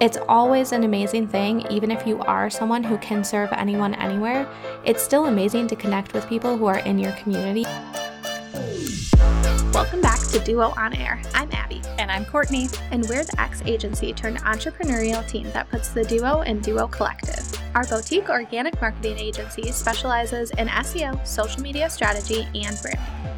It's always an amazing thing, even if you are someone who can serve anyone anywhere, it's still amazing to connect with people who are in your community. Welcome back to Duo On Air. I'm Abby. And I'm Courtney. And we're the X agency turned entrepreneurial team that puts the Duo in Duo Collective. Our boutique organic marketing agency specializes in SEO, social media strategy, and branding.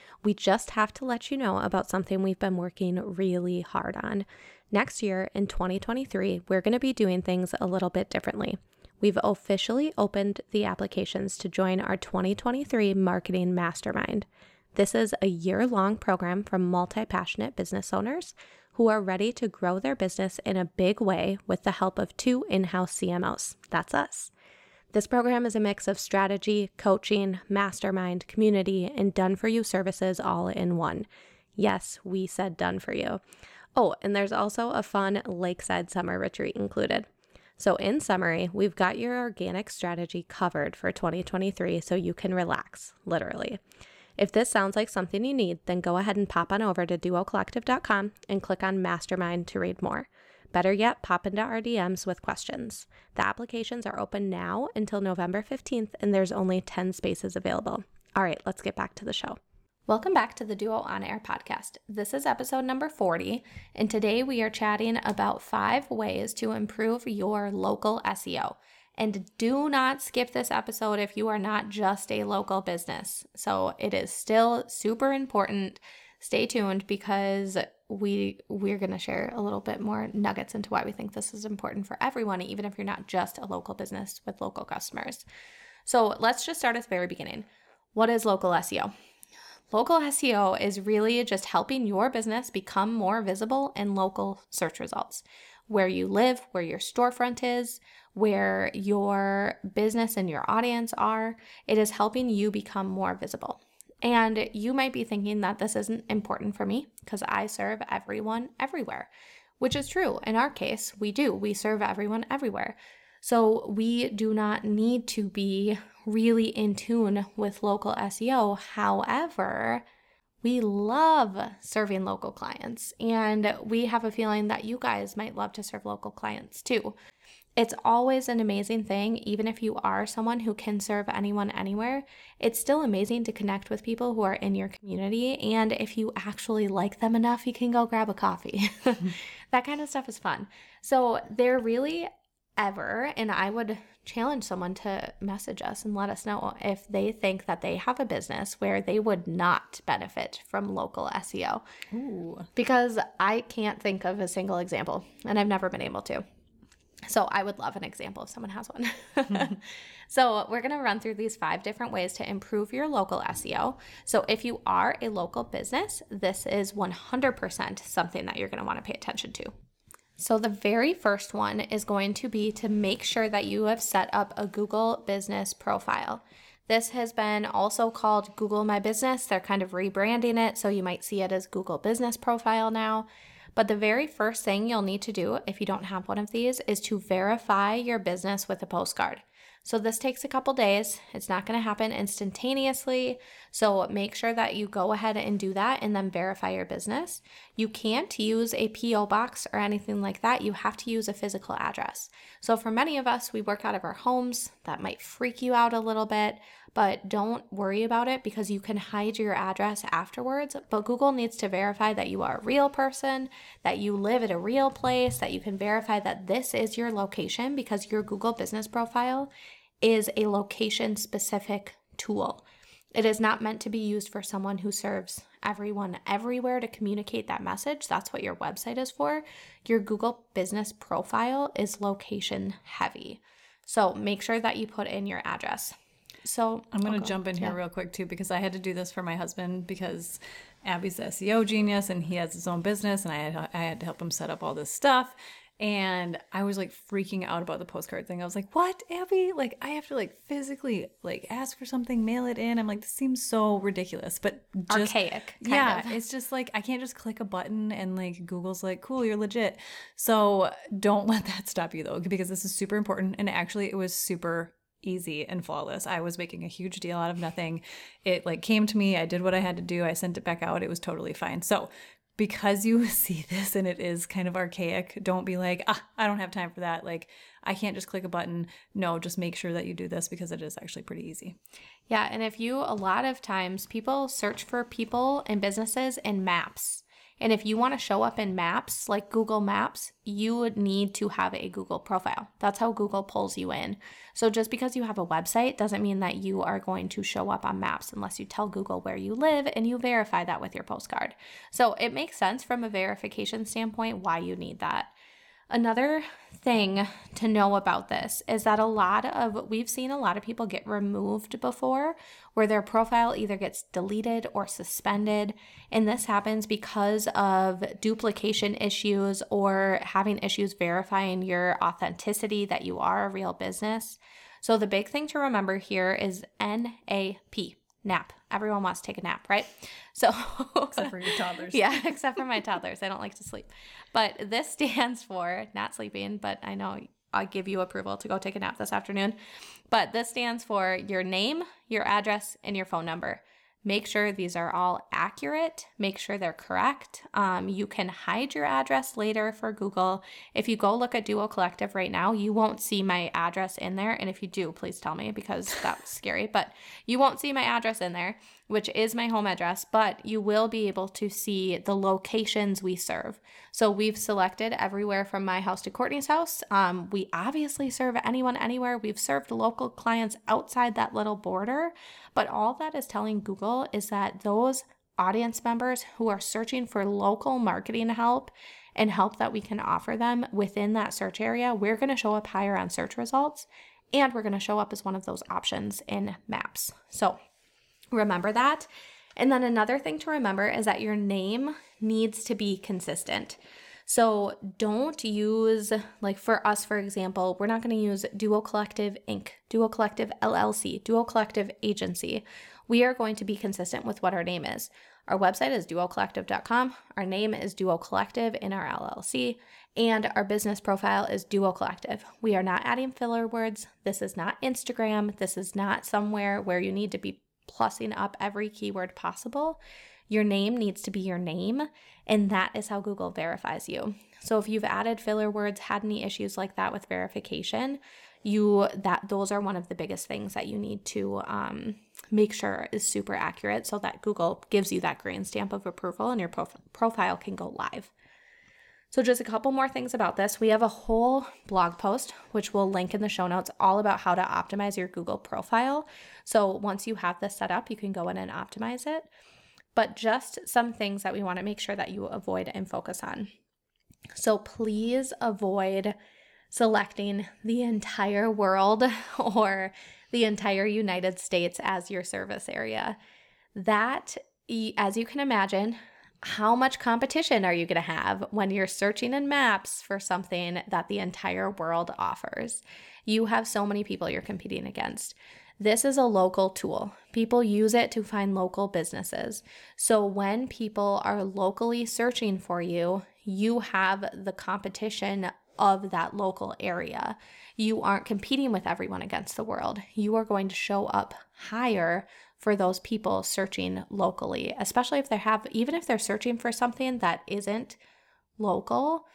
we just have to let you know about something we've been working really hard on. Next year, in 2023, we're going to be doing things a little bit differently. We've officially opened the applications to join our 2023 Marketing Mastermind. This is a year long program from multi passionate business owners who are ready to grow their business in a big way with the help of two in house CMOs. That's us. This program is a mix of strategy, coaching, mastermind, community, and done for you services all in one. Yes, we said done for you. Oh, and there's also a fun lakeside summer retreat included. So, in summary, we've got your organic strategy covered for 2023 so you can relax, literally. If this sounds like something you need, then go ahead and pop on over to duocollective.com and click on Mastermind to read more. Better yet, pop into our DMs with questions. The applications are open now until November 15th, and there's only 10 spaces available. All right, let's get back to the show. Welcome back to the Duo On Air podcast. This is episode number 40, and today we are chatting about five ways to improve your local SEO. And do not skip this episode if you are not just a local business. So it is still super important. Stay tuned because we we're going to share a little bit more nuggets into why we think this is important for everyone even if you're not just a local business with local customers. So, let's just start at the very beginning. What is local SEO? Local SEO is really just helping your business become more visible in local search results. Where you live, where your storefront is, where your business and your audience are, it is helping you become more visible. And you might be thinking that this isn't important for me because I serve everyone everywhere, which is true. In our case, we do. We serve everyone everywhere. So we do not need to be really in tune with local SEO. However, we love serving local clients, and we have a feeling that you guys might love to serve local clients too. It's always an amazing thing, even if you are someone who can serve anyone anywhere. It's still amazing to connect with people who are in your community. And if you actually like them enough, you can go grab a coffee. that kind of stuff is fun. So they're really ever, and I would challenge someone to message us and let us know if they think that they have a business where they would not benefit from local SEO. Ooh. Because I can't think of a single example, and I've never been able to. So I would love an example if someone has one. mm-hmm. So we're going to run through these five different ways to improve your local SEO. So if you are a local business, this is 100% something that you're going to want to pay attention to. So the very first one is going to be to make sure that you have set up a Google business profile. This has been also called Google My Business. They're kind of rebranding it, so you might see it as Google Business Profile now. But the very first thing you'll need to do if you don't have one of these is to verify your business with a postcard. So this takes a couple days. It's not going to happen instantaneously. So make sure that you go ahead and do that and then verify your business. You can't use a PO box or anything like that. You have to use a physical address. So for many of us, we work out of our homes. That might freak you out a little bit but don't worry about it because you can hide your address afterwards. But Google needs to verify that you are a real person, that you live at a real place, that you can verify that this is your location because your Google business profile is a location specific tool. It is not meant to be used for someone who serves everyone everywhere to communicate that message. That's what your website is for. Your Google business profile is location heavy. So make sure that you put in your address. So I'm going to jump in here Yeah. real quick too because I had to do this for my husband because Abby's the SEO genius and he has his own business and I had I had to help him set up all this stuff and I was like freaking out about the postcard thing. I was like, "What, Abby? Like I have to like physically like ask for something, mail it in." I'm like, "This seems so ridiculous." But just Archaic, yeah, of. it's just like I can't just click a button and like Google's like, "Cool, you're legit." So, don't let that stop you though because this is super important and actually it was super easy and flawless. I was making a huge deal out of nothing. It like came to me, I did what I had to do, I sent it back out. It was totally fine. So, because you see this and it is kind of archaic, don't be like, ah, I don't have time for that. Like, I can't just click a button. No, just make sure that you do this because it is actually pretty easy. Yeah, and if you a lot of times people search for people and businesses in maps. And if you want to show up in maps like Google Maps, you would need to have a Google profile. That's how Google pulls you in. So just because you have a website doesn't mean that you are going to show up on maps unless you tell Google where you live and you verify that with your postcard. So it makes sense from a verification standpoint why you need that. Another thing to know about this is that a lot of, we've seen a lot of people get removed before where their profile either gets deleted or suspended. And this happens because of duplication issues or having issues verifying your authenticity that you are a real business. So the big thing to remember here is NAP, nap. Everyone wants to take a nap, right? So, Except for your toddlers. yeah, except for my toddlers. I don't like to sleep. But this stands for not sleeping, but I know I'll give you approval to go take a nap this afternoon. But this stands for your name, your address, and your phone number. Make sure these are all accurate. Make sure they're correct. Um, you can hide your address later for Google. If you go look at Duo Collective right now, you won't see my address in there. And if you do, please tell me because that's scary. But you won't see my address in there, which is my home address, but you will be able to see the locations we serve. So we've selected everywhere from my house to Courtney's house. Um, we obviously serve anyone anywhere. We've served local clients outside that little border, but all that is telling Google is that those audience members who are searching for local marketing help and help that we can offer them within that search area, we're going to show up higher on search results and we're going to show up as one of those options in maps. So remember that. And then another thing to remember is that your name needs to be consistent. So don't use, like for us, for example, we're not going to use Duo Collective Inc., Duo Collective LLC, Duo Collective Agency. We are going to be consistent with what our name is. Our website is duocollective.com. Our name is Duo Collective in our LLC, and our business profile is Duo Collective. We are not adding filler words. This is not Instagram. This is not somewhere where you need to be plussing up every keyword possible. Your name needs to be your name, and that is how Google verifies you. So if you've added filler words, had any issues like that with verification, you that those are one of the biggest things that you need to um, make sure is super accurate, so that Google gives you that green stamp of approval, and your prof- profile can go live. So, just a couple more things about this. We have a whole blog post, which we'll link in the show notes, all about how to optimize your Google profile. So, once you have this set up, you can go in and optimize it. But just some things that we want to make sure that you avoid and focus on. So, please avoid selecting the entire world or the entire United States as your service area. That, as you can imagine, how much competition are you going to have when you're searching in maps for something that the entire world offers? You have so many people you're competing against. This is a local tool. People use it to find local businesses. So when people are locally searching for you, you have the competition of that local area. You aren't competing with everyone against the world. You are going to show up higher for those people searching locally, especially if they have, even if they're searching for something that isn't local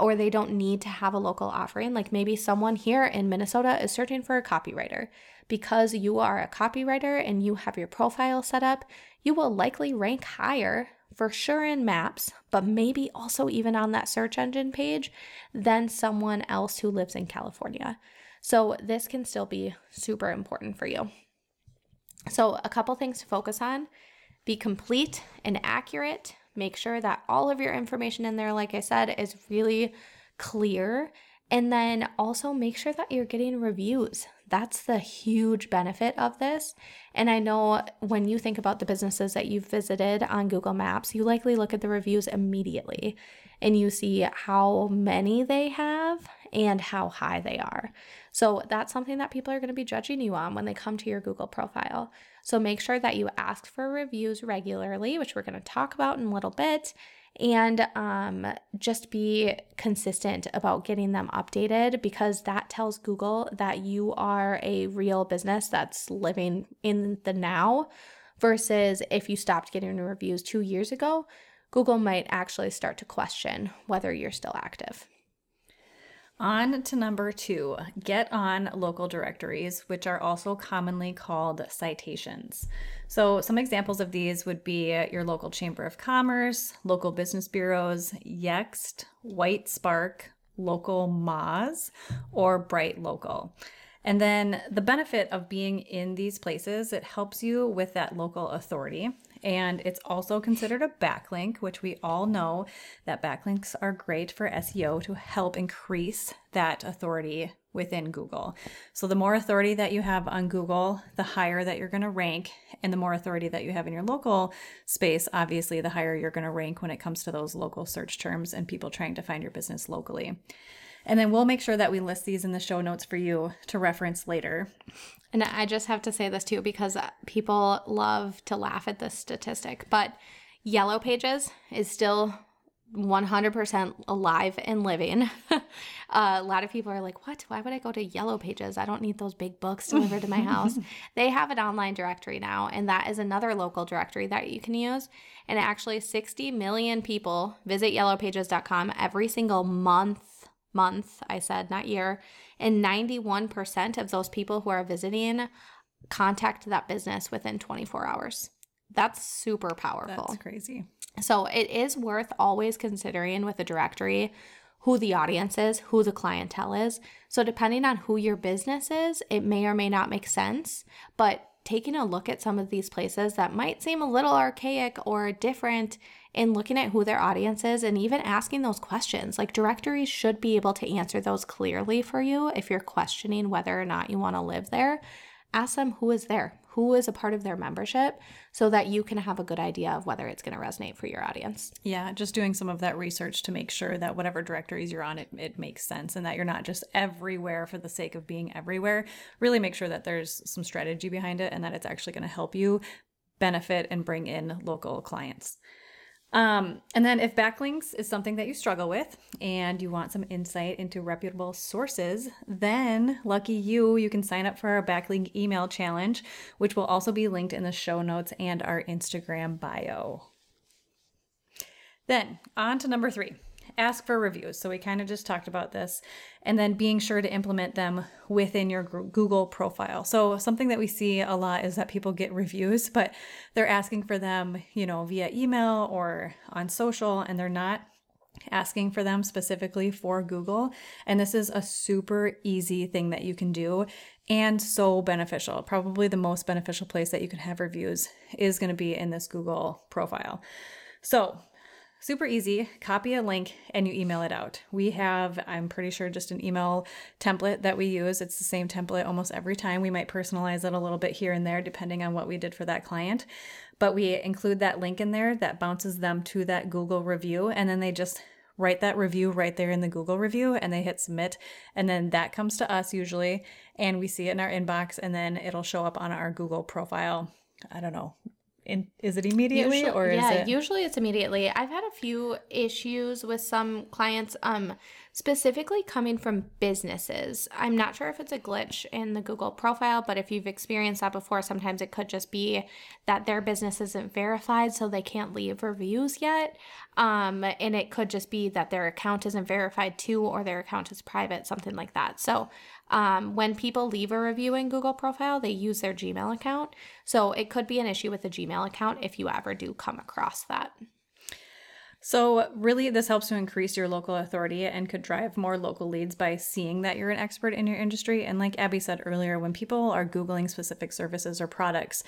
or they don't need to have a local offering. Like maybe someone here in Minnesota is searching for a copywriter. Because you are a copywriter and you have your profile set up, you will likely rank higher for sure in maps, but maybe also even on that search engine page than someone else who lives in California. So this can still be super important for you. So, a couple things to focus on be complete and accurate. Make sure that all of your information in there, like I said, is really clear. And then also make sure that you're getting reviews. That's the huge benefit of this. And I know when you think about the businesses that you've visited on Google Maps, you likely look at the reviews immediately and you see how many they have and how high they are. So that's something that people are going to be judging you on when they come to your Google profile. So make sure that you ask for reviews regularly, which we're going to talk about in a little bit and um, just be consistent about getting them updated because that tells Google that you are a real business that's living in the now versus if you stopped getting reviews two years ago, Google might actually start to question whether you're still active. On to number two get on local directories, which are also commonly called citations. So, some examples of these would be your local Chamber of Commerce, local business bureaus, Yext, Whitespark, local Moz, or BrightLocal. And then the benefit of being in these places, it helps you with that local authority. And it's also considered a backlink, which we all know that backlinks are great for SEO to help increase that authority within Google. So the more authority that you have on Google, the higher that you're going to rank. And the more authority that you have in your local space, obviously, the higher you're going to rank when it comes to those local search terms and people trying to find your business locally. And then we'll make sure that we list these in the show notes for you to reference later. And I just have to say this too because people love to laugh at this statistic, but Yellow Pages is still 100% alive and living. uh, a lot of people are like, What? Why would I go to Yellow Pages? I don't need those big books delivered to my house. they have an online directory now, and that is another local directory that you can use. And actually, 60 million people visit yellowpages.com every single month month, I said, not year. And 91% of those people who are visiting contact that business within 24 hours. That's super powerful. That's crazy. So it is worth always considering with a directory who the audience is, who the clientele is. So depending on who your business is, it may or may not make sense, but taking a look at some of these places that might seem a little archaic or different and looking at who their audience is and even asking those questions. Like directories should be able to answer those clearly for you if you're questioning whether or not you want to live there. Ask them who is there, who is a part of their membership, so that you can have a good idea of whether it's going to resonate for your audience. Yeah, just doing some of that research to make sure that whatever directories you're on, it, it makes sense and that you're not just everywhere for the sake of being everywhere. Really make sure that there's some strategy behind it and that it's actually going to help you benefit and bring in local clients. Um, and then, if backlinks is something that you struggle with and you want some insight into reputable sources, then lucky you, you can sign up for our backlink email challenge, which will also be linked in the show notes and our Instagram bio. Then, on to number three ask for reviews. So we kind of just talked about this. And then being sure to implement them within your Google profile. So something that we see a lot is that people get reviews, but they're asking for them, you know, via email or on social, and they're not asking for them specifically for Google. And this is a super easy thing that you can do and so beneficial. Probably the most beneficial place that you can have reviews is going to be in this Google profile. So, super easy. Copy a link and you email it out. We have, I'm pretty sure, just an email template that we use. It's the same template almost every time. We might personalize it a little bit here and there depending on what we did for that client. But we include that link in there that bounces them to that Google review. And then they just write that review right there in the Google review and they hit submit. And then that comes to us usually. And we see it in our inbox and then it'll show up on our Google profile. I don't know, in, is it immediately usually, or yeah, it... usually it's immediately. I've had a few issues with some clients, um, specifically coming from businesses. I'm not sure if it's a glitch in the Google profile, but if you've experienced that before, sometimes it could just be that their business isn't verified, so they can't leave reviews yet. Um, and it could just be that their account isn't verified too, or their account is private, something like that. So um, when people leave a review in Google profile, they use their Gmail account. So it could be an issue with the Gmail account if you ever do come across that. So, really, this helps to increase your local authority and could drive more local leads by seeing that you're an expert in your industry. And, like Abby said earlier, when people are Googling specific services or products,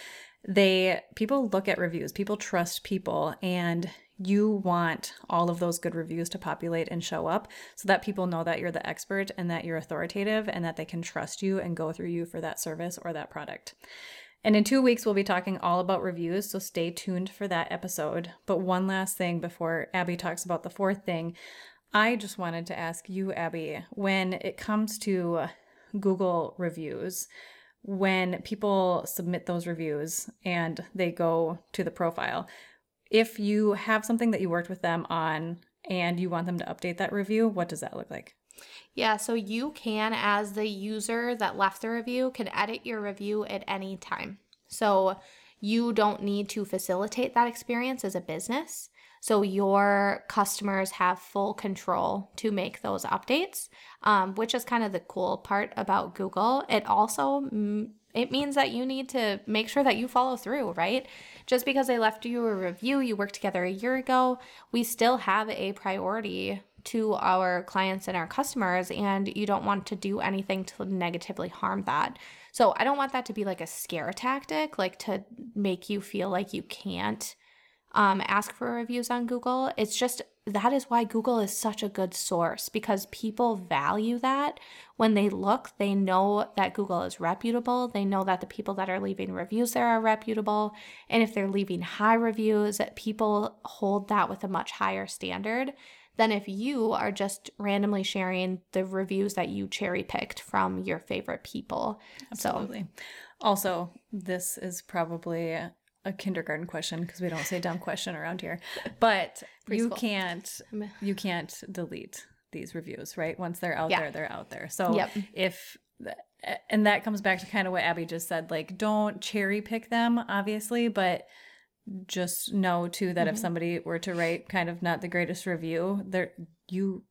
they people look at reviews, people trust people, and you want all of those good reviews to populate and show up so that people know that you're the expert and that you're authoritative and that they can trust you and go through you for that service or that product. And in two weeks, we'll be talking all about reviews, so stay tuned for that episode. But one last thing before Abby talks about the fourth thing, I just wanted to ask you, Abby, when it comes to Google reviews, when people submit those reviews and they go to the profile, if you have something that you worked with them on and you want them to update that review, what does that look like? Yeah, so you can, as the user that left the review, can edit your review at any time. So you don't need to facilitate that experience as a business. So your customers have full control to make those updates, um, which is kind of the cool part about Google. It also it means that you need to make sure that you follow through, right? Just because they left you a review, you worked together a year ago, we still have a priority to our clients and our customers, and you don't want to do anything to negatively harm that. So I don't want that to be like a scare tactic, like to make you feel like you can't um, ask for reviews on Google. It's just that is why Google is such a good source because people value that. When they look, they know that Google is reputable. They know that the people that are leaving reviews there are reputable. And if they're leaving high reviews, people hold that with a much higher standard than if you are just randomly sharing the reviews that you cherry picked from your favorite people. Absolutely. So, also, this is probably a kindergarten question because we don't say dumb question around here. But you can't you can't delete these reviews, right? Once they're out yeah. there, they're out there. So yep. if and that comes back to kind of what Abby just said, like don't cherry pick them, obviously, but just know too that mm-hmm. if somebody were to write kind of not the greatest review, there you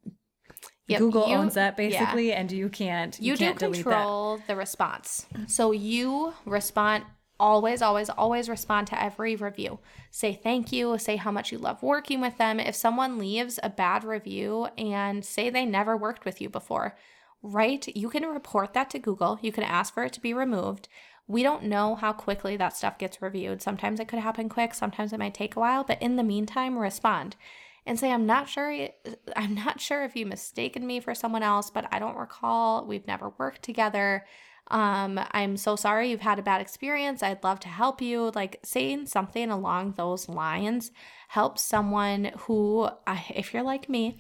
Yep, Google you, owns that basically, yeah. and you can't. You, you can't do control the response. So you respond always, always, always respond to every review. Say thank you, say how much you love working with them. If someone leaves a bad review and say they never worked with you before, right? You can report that to Google. You can ask for it to be removed. We don't know how quickly that stuff gets reviewed. Sometimes it could happen quick, sometimes it might take a while, but in the meantime, respond and say I'm not sure I'm not sure if you mistaken me for someone else, but I don't recall. We've never worked together. Um, I'm so sorry you've had a bad experience. I'd love to help you. Like saying something along those lines helps someone who, if you're like me,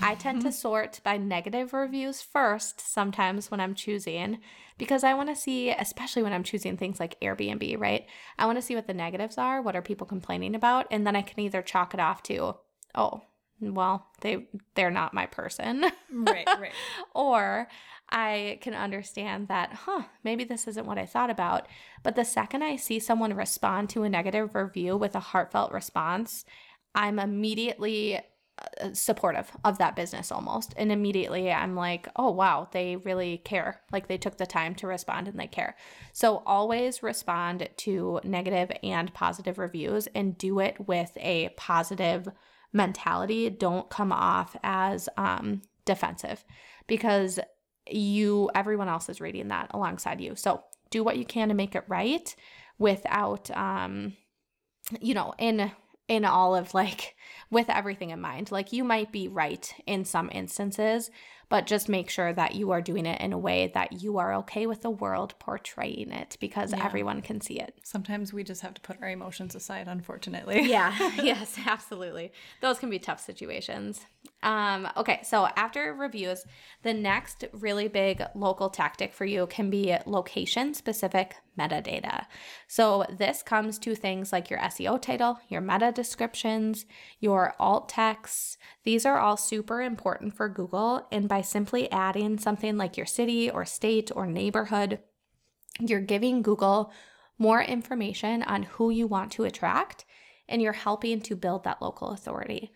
I tend to sort by negative reviews first sometimes when I'm choosing because I want to see, especially when I'm choosing things like Airbnb, right? I want to see what the negatives are, what are people complaining about, and then I can either chalk it off to, oh, well, they they're not my person. right, right. or I can understand that, huh, maybe this isn't what I thought about. But the second I see someone respond to a negative review with a heartfelt response, I'm immediately uh, supportive of that business almost. And immediately I'm like, oh, wow, they really care. Like they took the time to respond and they care. So always respond to negative and positive reviews and do it with a positive mentality. Don't come off as um, defensive because you everyone else is reading that alongside you. So do what you can to make it right without um you know, in in all of like with everything in mind. Like you might be right in some instances, but just make sure that you are doing it in a way that you are okay with the world portraying it because yeah. everyone can see it. Sometimes we just have to put our emotions aside, unfortunately. yeah, yes, absolutely. Those can be tough situations. Um, okay, so after reviews, the next really big local tactic for you can be location specific metadata. So this comes to things like your SEO title, your meta descriptions, your alt texts. These are all super important for Google. And by simply adding something like your city or state or neighborhood, you're giving Google more information on who you want to attract and you're helping to build that local authority.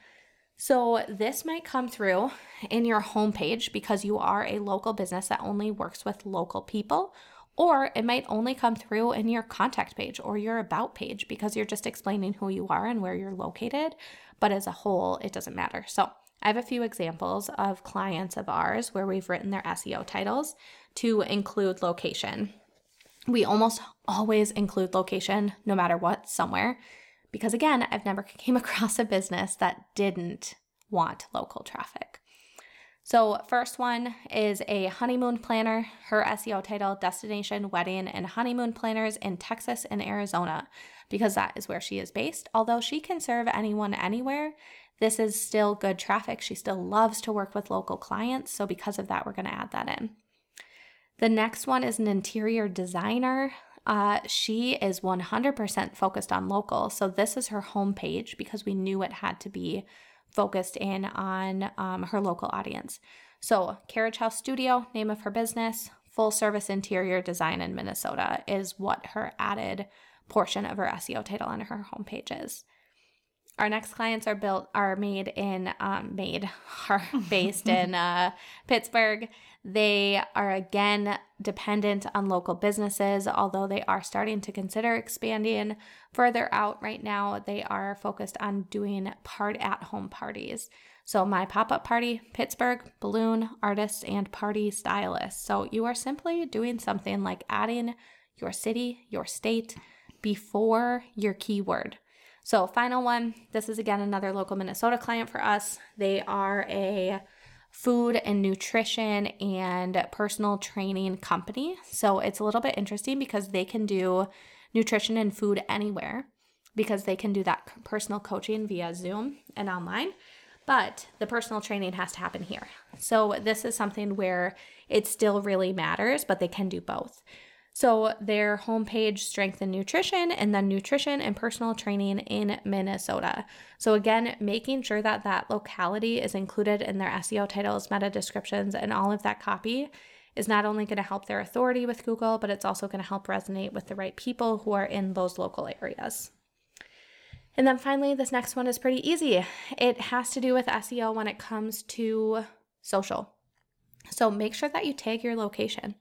So, this might come through in your homepage because you are a local business that only works with local people, or it might only come through in your contact page or your about page because you're just explaining who you are and where you're located. But as a whole, it doesn't matter. So, I have a few examples of clients of ours where we've written their SEO titles to include location. We almost always include location no matter what, somewhere Because again, I've never came across a business that didn't want local traffic. So, first one is a honeymoon planner. Her SEO title Destination Wedding and Honeymoon Planners in Texas and Arizona, because that is where she is based. Although she can serve anyone anywhere, this is still good traffic. She still loves to work with local clients. So, because of that, we're going to add that in. The next one is an interior designer. Uh, she is 100% focused on local. So, this is her homepage because we knew it had to be focused in on um, her local audience. So, Carriage House Studio, name of her business, full service interior design in Minnesota is what her added portion of her SEO title on her homepage is. Our next clients are built are made in um, made are based in uh, Pittsburgh. They are again dependent on local businesses, although they are starting to consider expanding further out right now. They are focused on doing part at home parties. So, my pop up party, Pittsburgh, balloon, artists, and party stylists. So, you are simply doing something like adding your city, your state before your keyword. So, final one this is again another local Minnesota client for us. They are a food and nutrition and personal training company. So it's a little bit interesting because they can do nutrition and food anywhere because they can do that personal coaching via Zoom and online. But the personal training has to happen here. So this is something where it still really matters, but they can do both. So their homepage, strength and nutrition, and then nutrition and personal training in Minnesota. So again, making sure that that locality is included in their SEO titles, meta descriptions, and all of that copy is not only going to help their authority with Google, but it's also going to help resonate with the right people who are in those local areas. And then finally, this next one is pretty easy. It has to do with SEO when it comes to social. So make sure that you tag your location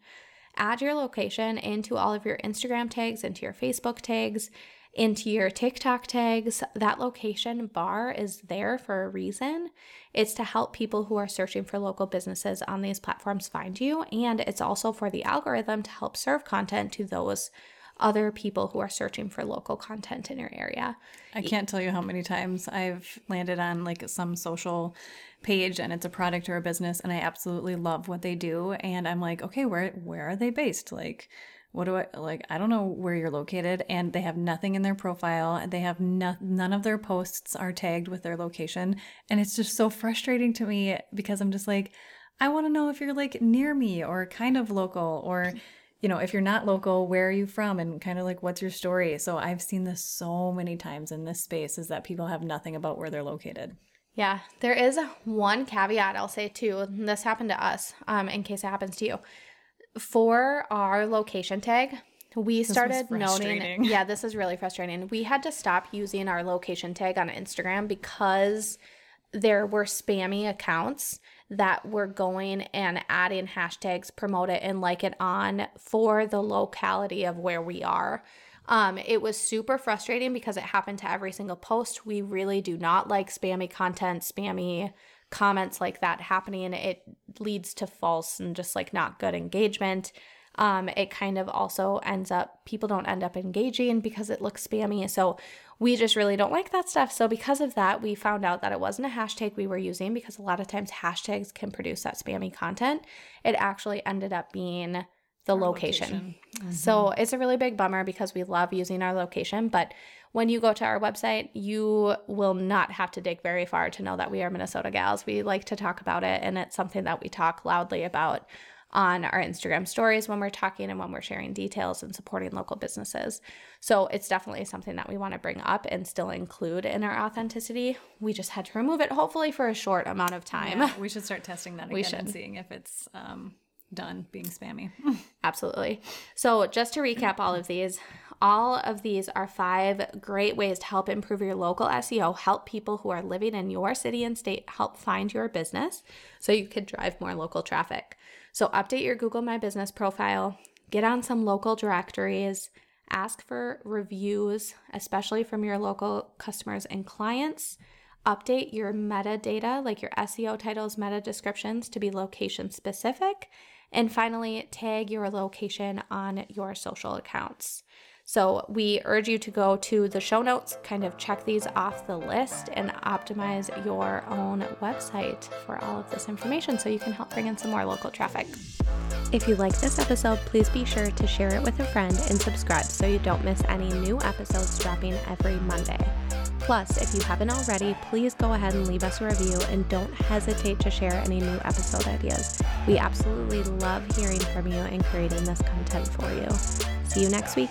add your location into all of your Instagram tags, into your Facebook tags, into your TikTok tags. That location bar is there for a reason. It's to help people who are searching for local businesses on these platforms find you. And it's also for the algorithm to help serve content to those other people who are searching for local content in your area. I can't tell you how many times I've landed on like some social page and it's a product or a business and I absolutely love what they do and I'm like, okay, where where are they based? Like what do I like? I don't know where you're located, and they have nothing in their profile. They have no, none of their posts are tagged with their location, and it's just so frustrating to me because I'm just like, I want to know if you're like near me or kind of local, or you know, if you're not local, where are you from? And kind of like, what's your story? So I've seen this so many times in this space is that people have nothing about where they're located. Yeah, there is one caveat I'll say too. This happened to us, um, in case it happens to you. For our location tag, we this started noting. Yeah, this is really frustrating. We had to stop using our location tag on Instagram because there were spammy accounts that we're going and adding hashtags, promote it, and like it on for the locality of where we are. Um, it was super frustrating because it happened to every single post. We really do not like spammy content, spammy comments like that happening. It leads to false and just like not good engagement. Um, it kind of also ends up, people don't end up engaging because it looks spammy. So we just really don't like that stuff. So, because of that, we found out that it wasn't a hashtag we were using because a lot of times hashtags can produce that spammy content. It actually ended up being the location. location. Mm-hmm. So, it's a really big bummer because we love using our location. But when you go to our website, you will not have to dig very far to know that we are Minnesota Gals. We like to talk about it, and it's something that we talk loudly about on our Instagram stories when we're talking and when we're sharing details and supporting local businesses. So it's definitely something that we want to bring up and still include in our authenticity. We just had to remove it, hopefully, for a short amount of time. Yeah, we should start testing that again we should. and seeing if it's um, done being spammy. Absolutely. So, just to recap all of these, all of these are five great ways to help improve your local SEO, help people who are living in your city and state help find your business so you can drive more local traffic. So update your Google My Business profile, get on some local directories, ask for reviews, especially from your local customers and clients. Update your metadata, like your SEO titles, meta descriptions, to be location specific. And finally, tag your location on your social accounts. So we urge you to go to the show notes, kind of check these off the list, and optimize your own website for all of this information so you can help bring in some more local traffic. If you like this episode, please be sure to share it with a friend and subscribe so you don't miss any new episodes dropping every Monday. Plus, if you haven't already, please go ahead and leave us a review and don't hesitate to share any new episode ideas. We absolutely love hearing from you and creating this content for you. See you next week.